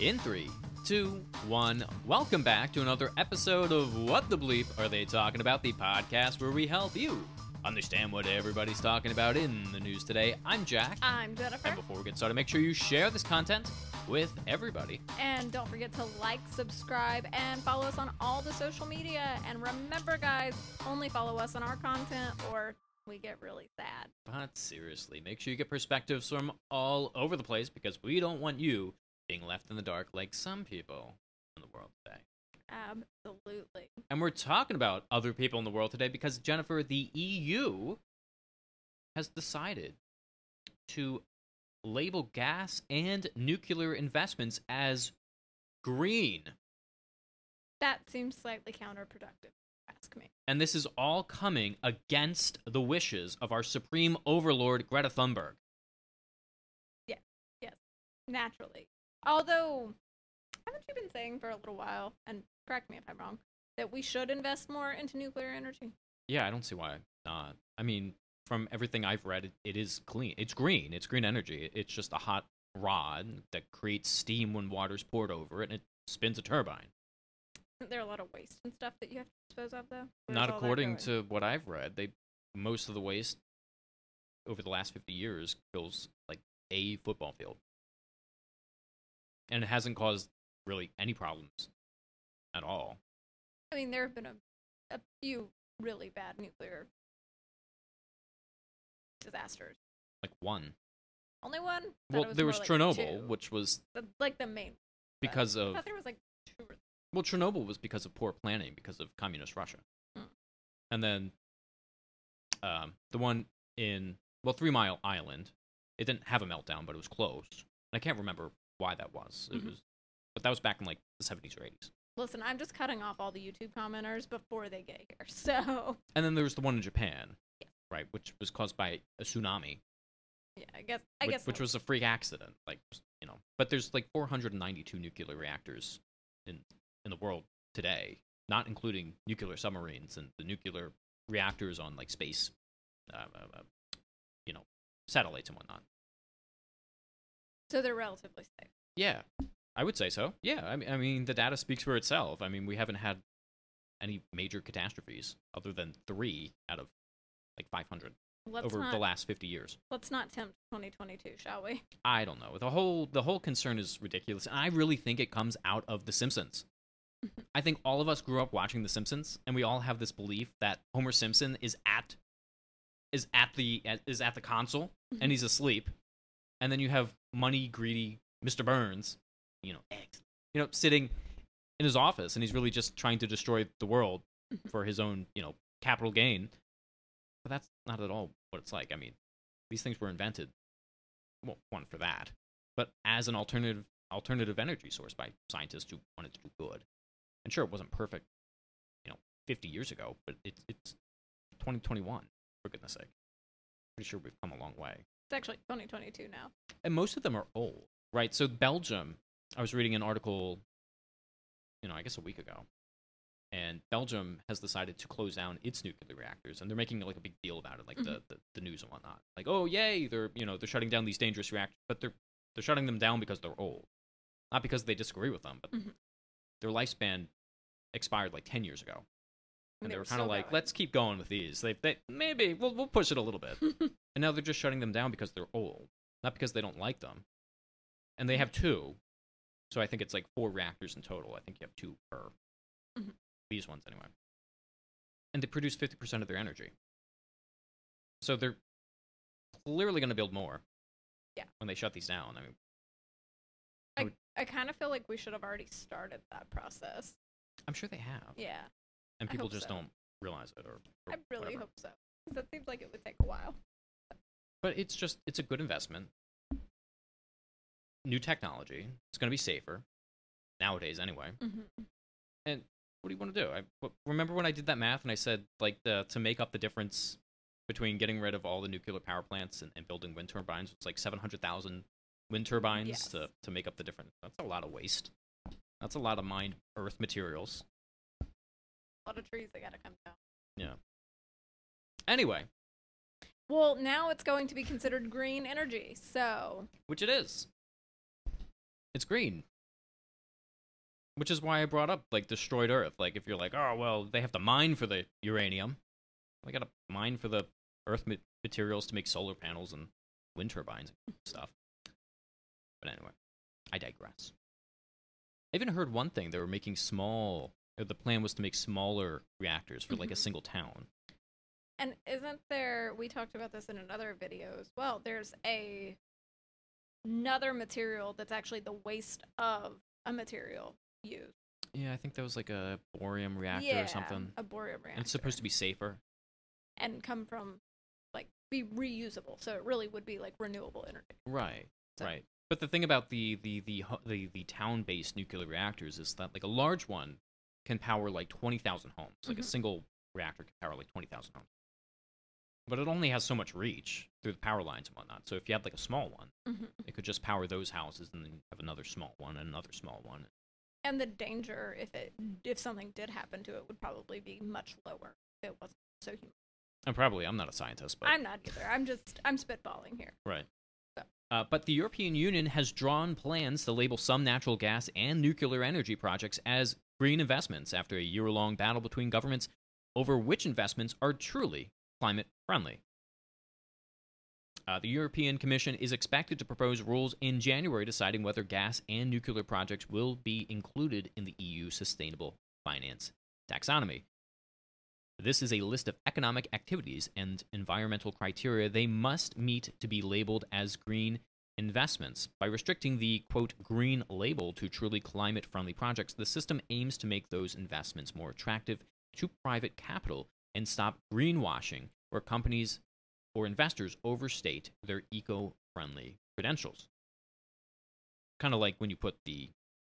In three, two, one. Welcome back to another episode of What the Bleep Are They Talking About? The podcast where we help you understand what everybody's talking about in the news today. I'm Jack. I'm Jennifer. And before we get started, make sure you share this content with everybody. And don't forget to like, subscribe, and follow us on all the social media. And remember, guys, only follow us on our content or we get really sad. But seriously, make sure you get perspectives from all over the place because we don't want you being left in the dark like some people in the world today. Absolutely. And we're talking about other people in the world today because Jennifer, the EU has decided to label gas and nuclear investments as green. That seems slightly counterproductive, ask me. And this is all coming against the wishes of our supreme overlord, Greta Thunberg. Yes, yes, naturally. Although, haven't you been saying for a little while, and correct me if I'm wrong, that we should invest more into nuclear energy? Yeah, I don't see why not. I mean, from everything I've read, it, it is clean. It's green. It's green energy. It's just a hot rod that creates steam when water's poured over it, and it spins a turbine. Isn't there a lot of waste and stuff that you have to dispose of, though? Where's Not according to what I've read. They most of the waste over the last fifty years fills like a football field, and it hasn't caused really any problems at all. I mean, there have been a, a few really bad nuclear disasters. Like one. Only one? Well, it there was like Chernobyl, two. which was The- like the main. because I of thought there was like two or Well, Chernobyl was because of poor planning because of communist Russia. Mm. And then um, the one in, well, Three Mile Island, it didn't have a meltdown, but it was close. I can't remember why that was. It Mhm. was, but that was back in like the 70s or 80s. Listen, I'm just cutting off all the YouTube commenters before they get here. So, And then there was the one in Japan, Yeah. right, which was caused by a tsunami, yeah, I guess I which, guess which was a freak accident. Like, you know, but there's like 492 nuclear reactors in in the world today, not including nuclear submarines and the nuclear reactors on like space, uh, uh, uh, you know, satellites and whatnot. So they're relatively safe. Yeah, I would say so. Yeah, I mean, I mean, the data speaks for itself. I mean, we haven't had any major catastrophes other than three out of like 500 Let's over not the last 50 years. let's not tempt 2022, shall we? I don't know. The whole the whole concern is ridiculous, and I really think it comes out of The Simpsons. I think all of us grew up watching The Simpsons, and we all have this belief that Homer Simpson is at is at the is at the console and he's asleep, and then you have money greedy Mr. Burns, you know, you know, sitting in his office, and he's really just trying to destroy the world mm-hmm. for his own you know capital gain. But that's not at all what it's like. I mean, these things were invented well, one for that, but as an alternative alternative energy source by scientists who wanted to do good. And sure, it wasn't perfect, you know, 50 years ago, but it's it's 2021 for goodness sake. Pretty sure we've come a long way, It's actually 2022 now. and most of them are old, right? So Belgium, I was reading an article, you know, I guess a week ago, and Belgium has decided to close down its nuclear reactors, and they're making like a big deal about it, like the, the the news and whatnot. Like, oh yay, they're you know they're shutting down these dangerous reactors, but they're they're shutting them down because they're old, not because they disagree with them, but Mhm. their lifespan expired like ten years ago, and They they, were were kind of like, going. let's keep going with these. They, they maybe we'll we'll push it a little bit, and now they're just shutting them down because they're old, not because they don't like them, and they have two, so I think it's like four reactors in total. I think you have two per Mhm. these ones anyway, and they produce fifty percent of their energy. So they're clearly going to build more. Yeah. When they shut these down, I mean, I, I kind of feel like we should have already started that process. I'm sure they have, Yeah, and people just so. don't realize it, or, or I really whatever. hope so. that seems like it would take a while. But it's just it's a good investment. New technology. It's going to be safer nowadays, anyway. Mm-hmm. And what do you want to do? I remember when I did that math and I said like the to make up the difference between getting rid of all the nuclear power plants and, and building wind turbines. It's like seven hundred thousand wind turbines Yes. to to make up the difference. That's a lot of waste. That's a lot of mined earth materials. A lot of trees that gotta come down. Yeah. Anyway, Well, now it's going to be considered green energy. So which it is. It's green. Which is why I brought up like destroyed Earth. Like if you're like, oh well, they have to mine for the uranium. They got to mine for the Earth ma- materials to make solar panels and wind turbines and stuff. But anyway, I digress. I even heard one thing they were making small. Or the plan was to make smaller reactors for like a Mhm. single town. And isn't there? We talked about this in another video as well. There's a another material that's actually the waste of a material used. Yeah, I think that was like a borium reactor yeah, or something. A borium reactor. And it's supposed to be safer. and come from like be reusable. So it really would be like renewable energy. Right. So- Right. But the thing about the the the the, the town-based nuclear reactors is that like a large one can power like 20,000 homes. Like a Mhm. single reactor can power like 20,000 homes. But it only has so much reach through the power lines and whatnot. So if you had like a small one, Mm-hmm. it could just power those houses and then you have another small one and another small one. And the danger, if it if something did happen to it, would probably be much lower if it wasn't so human. And probably I'm not a scientist, but I'm not either. I'm just I'm spitballing here. Right. So- Uh, but the European Union has drawn plans to label some natural gas and nuclear energy projects as green investments after a year long battle between governments over which investments are truly climate friendly. Uh, the European Commission is expected to propose rules in January deciding whether gas and nuclear projects will be included in the EU sustainable finance taxonomy. This is a list of economic activities and environmental criteria they must meet to be labeled as green investments. By restricting the quote green label to truly climate friendly projects, the system aims to make those investments more attractive to private capital and stop greenwashing where companies or investors overstate their eco friendly credentials. Kind of like when you put the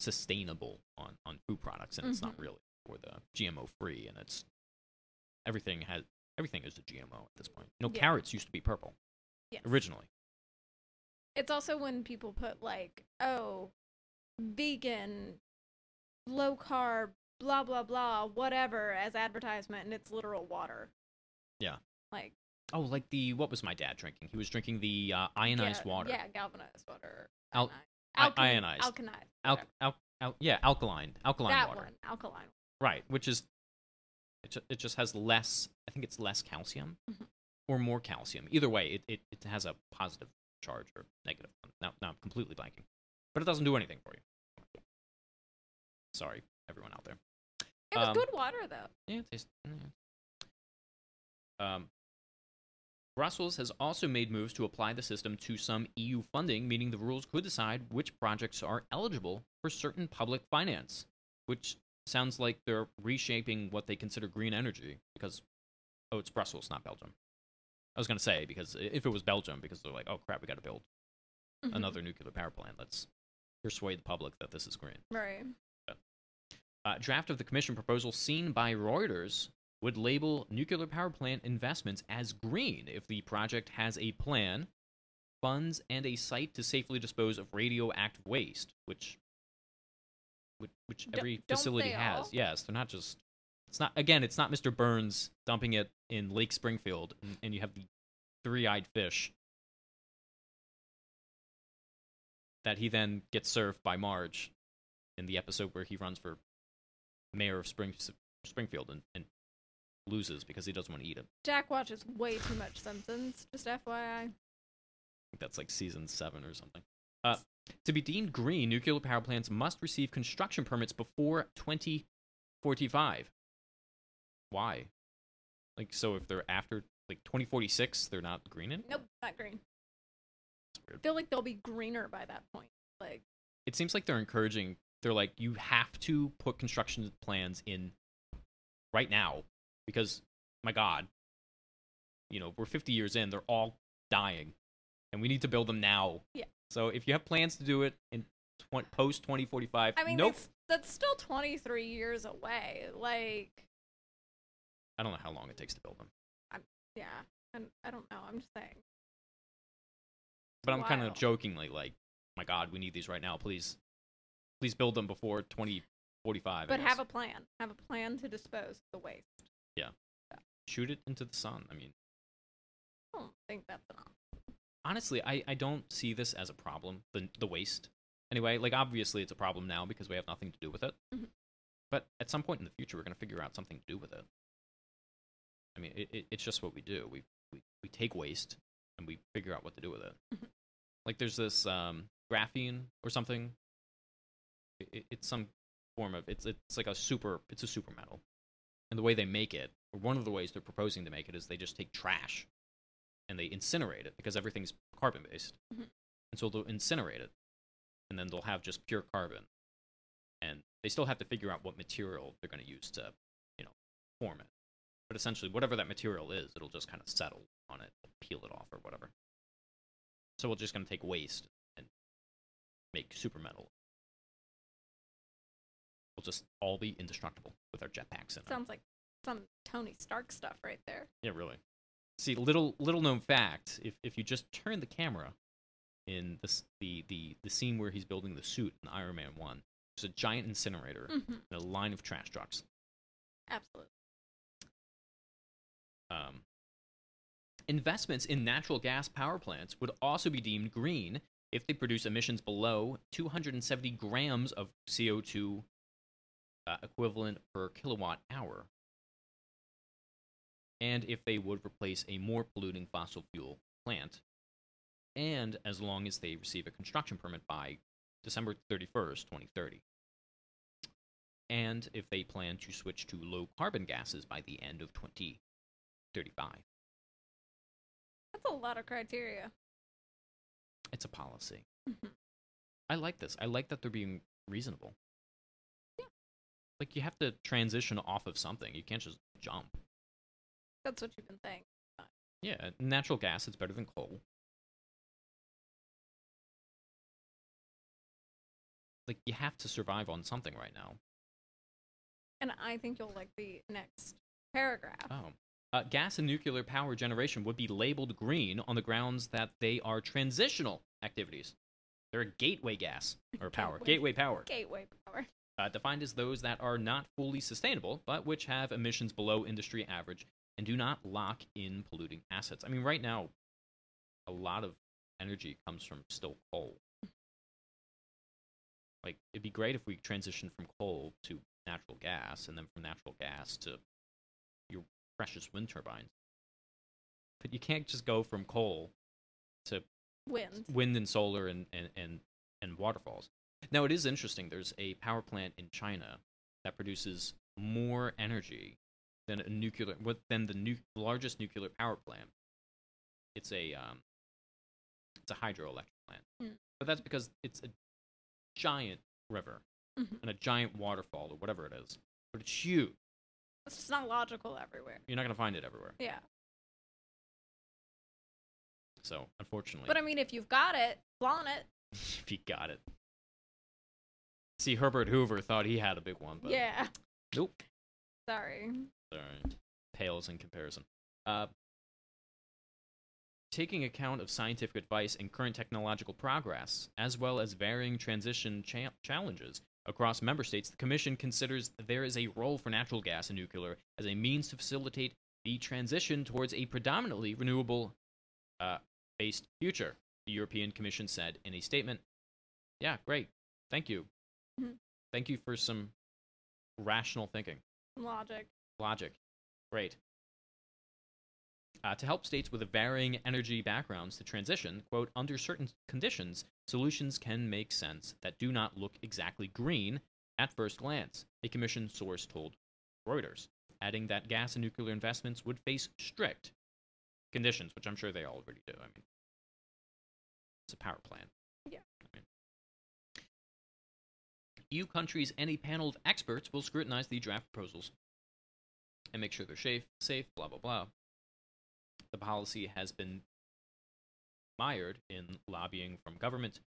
sustainable on, on food products and it's not Mhm. really or the GMO free and it's everything has everything is a GMO at this point. You know, Yeah. carrots used to be purple Yes. originally. It's also when people put like, oh, vegan, low carb, blah blah blah, whatever as advertisement, and it's literal water. Yeah. Like Oh, like the what was my dad drinking? He was drinking the uh, ionized yeah, water. Yeah, galvanized water. Al- Ionized. Alkanized. Al- al- al- yeah, alkaline, alkaline that water. one, alkaline. Right, which is it, ju- it just has less. I think it's less calcium Mhm. or more calcium. Either way, it, it, it has a positive charge or negative. one. Now, now I'm completely blanking, but it doesn't do anything for you. Sorry, everyone out there. It was Um, good water though. Yeah, it tastes. yeah. Um, Brussels has also made moves to apply the system to some EU funding, meaning the rules could decide which projects are eligible for certain public finance, which sounds like they're reshaping what they consider green energy because, oh, it's Brussels, not Belgium. I was going to say, because if it was Belgium, because they're like, oh crap, we got to build Mhm. another nuclear power plant. Let's persuade the public that this is green. Right. Uh, draft of the commission proposal seen by Reuters would label nuclear power plant investments as green if the project has a plan, funds, and a site to safely dispose of radioactive waste, which which, which every don't facility has. all? Yes, they're not just. It's not again. It's not Mr. Burns dumping it in Lake Springfield, and, and you have the three-eyed fish that he then gets served by Marge in the episode where he runs for mayor of Spring, Springfield and, and loses because he doesn't want to eat it. Jack watches way too much Simpsons. Just FYI. I think that's like season seven or something. Uh, to be deemed green, nuclear power plants must receive construction permits before 2045. Why? Like, so if they're after like 2046, they're not green anymore? Nope, not green. I feel like they'll be greener by that point. Like It seems like they're encouraging. They're like, you have to put construction plans in right now because, my God, you know, we're 50 years in. They're all dying, and we need to build them now. Yeah. So if you have plans to do it in tw- post 2045, I mean, nope. that's, that's still 23 years away. Like, I don't know how long it takes to build them, yeah, and I don't know. I'm just saying. but I'm kind of jokingly like, my God, we need these right now. Please, please build them before 2045. But have a plan. Have a plan to dispose of the waste. Yeah. Shoot it into the sun. I mean. I don't think that's an option. honestly, I, I don't see this as a problem. The the waste. Anyway, like obviously it's a problem now because we have nothing to do with it. Mhm. But at some point in the future, we're going to figure out something to do with it. I mean, it, it, it's just what we do. We, we we take waste and we figure out what to do with it. Mhm. Like there's this um, graphene or something. It, it, it's some form of it's it's like a super it's a super metal, and the way they make it, or one of the ways they're proposing to make it, is they just take trash and they incinerate it because everything's carbon based, Mhm. and so they'll incinerate it, and then they'll have just pure carbon, and they still have to figure out what material they're going to use to, you know, form it. But essentially, whatever that material is, it'll just kind of settle on it, peel it off or whatever. So we're just going to take waste and make super metal. Just all be indestructible with our jetpacks in them. Sounds like some Tony Stark stuff right there. Yeah, really. See, little little known fact: if if you just turn the camera in this the the the scene where he's building the suit in Iron Man One, there's a giant incinerator Mm-hmm. and a line of trash trucks. Absolutely. Um, investments in natural gas power plants would also be deemed green if they produce emissions below 270 grams of CO2 uh, equivalent per kilowatt hour, and if they would replace a more polluting fossil fuel plant, and as long as they receive a construction permit by December 31st, 2030. And if they plan to switch to low carbon gases by the end of 2035. That's a lot of criteria. It's a policy. Mhm. I like this. I like that they're being reasonable. Like you have to transition off of something. You can't just jump. That's what you've been saying. Yeah, natural gas is better than coal. Like you have to survive on something right now. And I think you'll like the next paragraph. Oh. Uh, gas and nuclear power generation would be labeled green on the grounds that they are transitional activities. They're a gateway gas or power. Gateway. Gateway power. Gateway power. Uh, defined as those that are not fully sustainable, but which have emissions below industry average and do not lock in polluting assets. I mean, right now, a lot of energy comes from still coal. Like, it'd be great if we transitioned from coal to natural gas, and then from natural gas to your precious wind turbines. But you can't just go from coal to Wind. wind and solar and, and, and, and waterfalls. Now, it is interesting. There's a power plant in China that produces more energy than a nuclear than the nu- largest nuclear power plant. It's a um, it's a hydroelectric plant, Hmm. but that's because it's a giant river Mhm. and a giant waterfall or whatever it is. But it's huge. It's just not logical everywhere. You're not gonna find it everywhere. Yeah. So unfortunately, But I mean, if you've got it, flaunt it. if you got it. See, Herbert Hoover thought he had a big one, but yeah. nope. Sorry. Sorry. Pales in comparison. Uh, taking account of scientific advice and current technological progress, as well as varying transition cha- challenges across member states, the Commission considers there is a role for natural gas and nuclear as a means to facilitate the transition towards a predominantly renewable uh, based future, the European Commission said in a statement. Yeah, great. Thank you. Mhm. Thank you for some rational thinking Logic. logic. Great. Uh, to help states with varying energy backgrounds to transition, quote, under certain conditions, solutions can make sense that do not look exactly green at first glance, a commission source told Reuters, adding that gas and nuclear investments would face strict conditions, which I'm sure they already do. I mean, it's a power plant. EU countries and a panel of experts will scrutinize the draft proposals and make sure they're safe, safe, blah blah blah. The policy has been mired in lobbying from government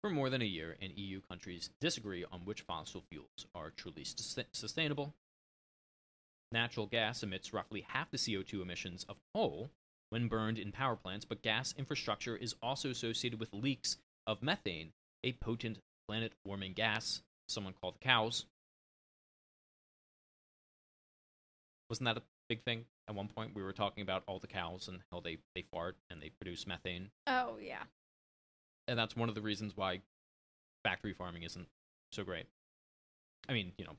for more than a year, and EU countries disagree on which fossil fuels are truly sus- sustainable. Natural gas emits roughly half the CO2 emissions of coal when burned in power plants, but gas infrastructure is also associated with leaks of methane, a potent planet warming gas, someone called the cows. Wasn't that a big thing at one point? We were talking about all the cows and how they, they fart and they produce methane. Oh, yeah. And that's one of the reasons why factory farming isn't so great. I mean, you know,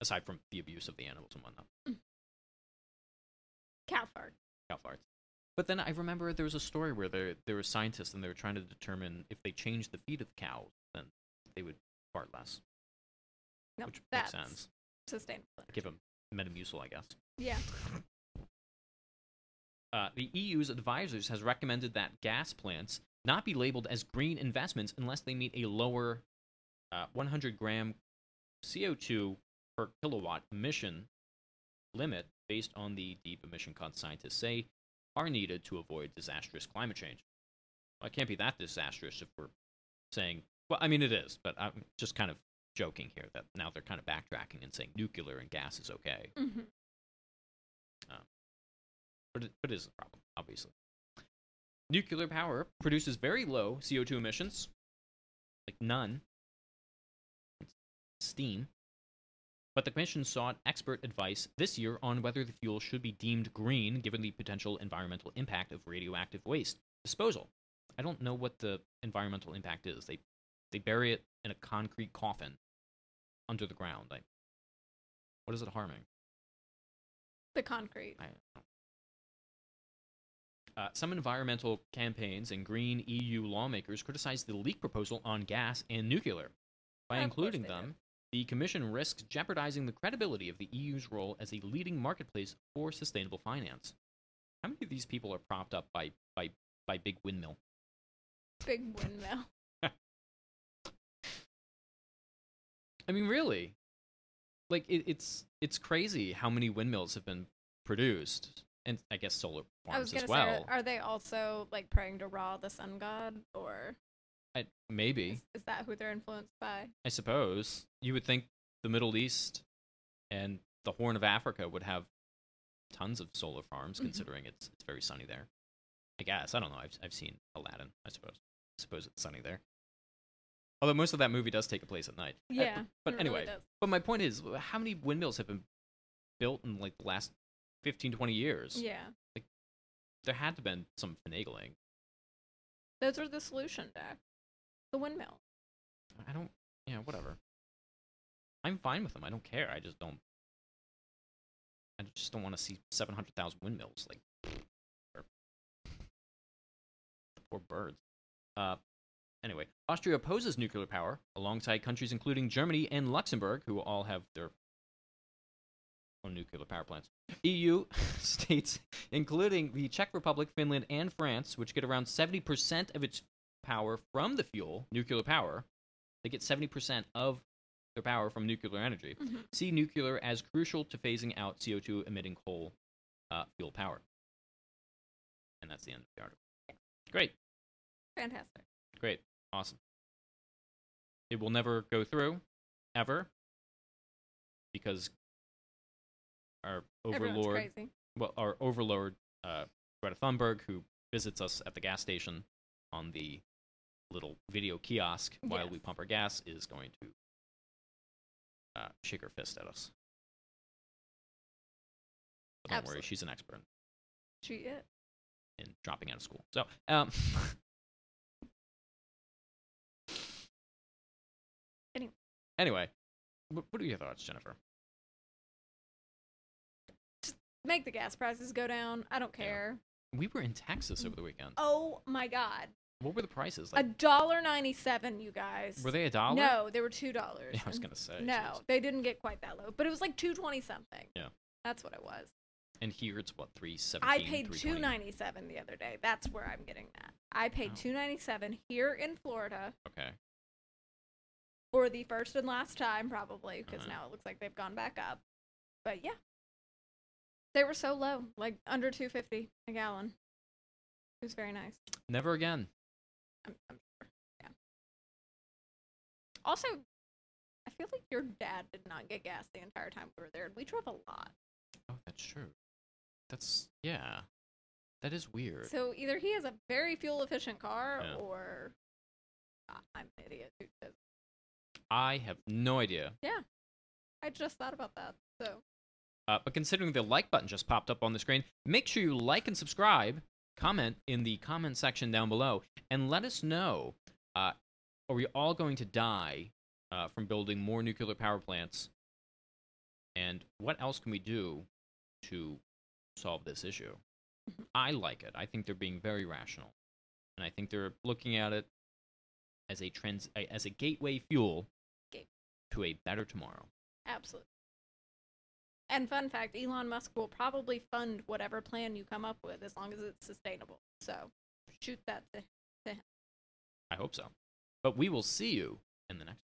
aside from the abuse of the animals and whatnot, mm. Cow fart. cow farts. But then I remember there was a story where there there were scientists and they were trying to determine if they changed the feed of the cows, they would fart less, No, which makes sense. sustainable. Give them Metamucil, I guess. Yeah. Uh, the EU's advisors has recommended that gas plants not be labeled as green investments unless they meet a lower uh, 100 gram CO2 per kilowatt emission limit based on the deep emission cuts scientists say are needed to avoid disastrous climate change. Well, it can't be that disastrous if we're saying, well, I mean, it is, but I'm just kind of joking here that now they're kind of backtracking and saying nuclear and gas is okay. hmm but it, but it is a problem, obviously. Nuclear power produces very low CO2 emissions, like none. Steam. But the Commission sought expert advice this year on whether the fuel should be deemed green given the potential environmental impact of radioactive waste disposal. I don't know what the environmental impact is. They they bury it in a concrete coffin under the ground. Like, what is it harming? The concrete. I don't know. Uh, some environmental campaigns and green EU lawmakers criticized the leak proposal on gas and nuclear. By including them, the Commission risks jeopardizing the credibility of the EU's role as a leading marketplace for sustainable finance. How many of these people are propped up by, by, by big windmill? Big windmill. I mean, really? Like, it, it's it's crazy how many windmills have been produced, and I guess solar farms as well. are, are they also like praying to Ra, the sun god, or I, maybe. is, is that who they're influenced by? I suppose you would think the Middle East and the Horn of Africa would have tons of solar farms, Mhm. considering it's it's very sunny there. I guess I don't know. I've I've seen Aladdin. I suppose. I suppose it's sunny there. Although most of that movie does take place at night. Uh, Yeah, but it really anyway, does. but my point is, how many windmills have been built in like the last 15, 20 years? Yeah, Like, There had to have been some finagling. those are the solution, Jack. The windmill. I don't. Yeah, whatever. I'm fine with them. I don't care. I just don't. I just don't want to see seven hundred thousand windmills. Like, or- poor birds. Uh, anyway, Austria opposes nuclear power alongside countries including Germany and Luxembourg, who all have their own nuclear power plants. EU states, including the Czech Republic, Finland, and France, which get around seventy percent of its power from the fuel, nuclear power. They get 70% of their power from nuclear energy. Mhm. See nuclear as crucial to phasing out CO2 emitting coal uh, fuel power. And that's the end of the article. Great, Fantastic. great, awesome. It will never go through, ever, because our overlord, crazy. well, our overlord, uh, Greta Thunberg, who visits us at the gas station on the little video kiosk while we pump our gas, is going to uh, shake her fist at us. But don't worry, she's an expert She is. in dropping out of school. So, um, Anyway. what, are your thoughts, Jennifer? Make the gas prices go down. I don't Yeah. care. We were in Texas over the weekend. Oh my god. What were the prices? A dollar ninety seven, you guys. were they a dollar? No, they were two dollars. Yeah, I was gonna say. No, jeez. they didn't get quite that low, but it was like two twenty something. Yeah. That's what it was. And here it's what three seventeen. I paid two ninety seven the other day. That's where I'm getting that. I paid Wow. two ninety seven here in Florida Okay. For the first and last time, probably because Uh-huh. now it looks like they've gone back up. But yeah, they were so low, like under two fifty a gallon. It was very nice. Never again. I'm, I'm sure. Yeah. Also, I feel like your dad did not get gas the entire time we were there. We drove a lot. Oh, that's true. That's yeah. That is weird. So either he has a very fuel efficient car Yeah. or I- I'm an idiot who does. I have no idea. Yeah. I just thought about that. So Uh, but considering the like button just popped up on the screen, make sure you like and subscribe. Comment in the comment section down below, and let us know uh, are we all going to die uh, from building more nuclear power plants? And what else can we do to solve this issue? Mhm. I like it. I think they're being very rational, and I think they're looking at it as a trans as a gateway fuel to a better tomorrow. Absolutely. And fun fact, Elon Musk will probably fund whatever plan you come up with as long as it's sustainable. So shoot that to him. I hope so. But we will see you in the next.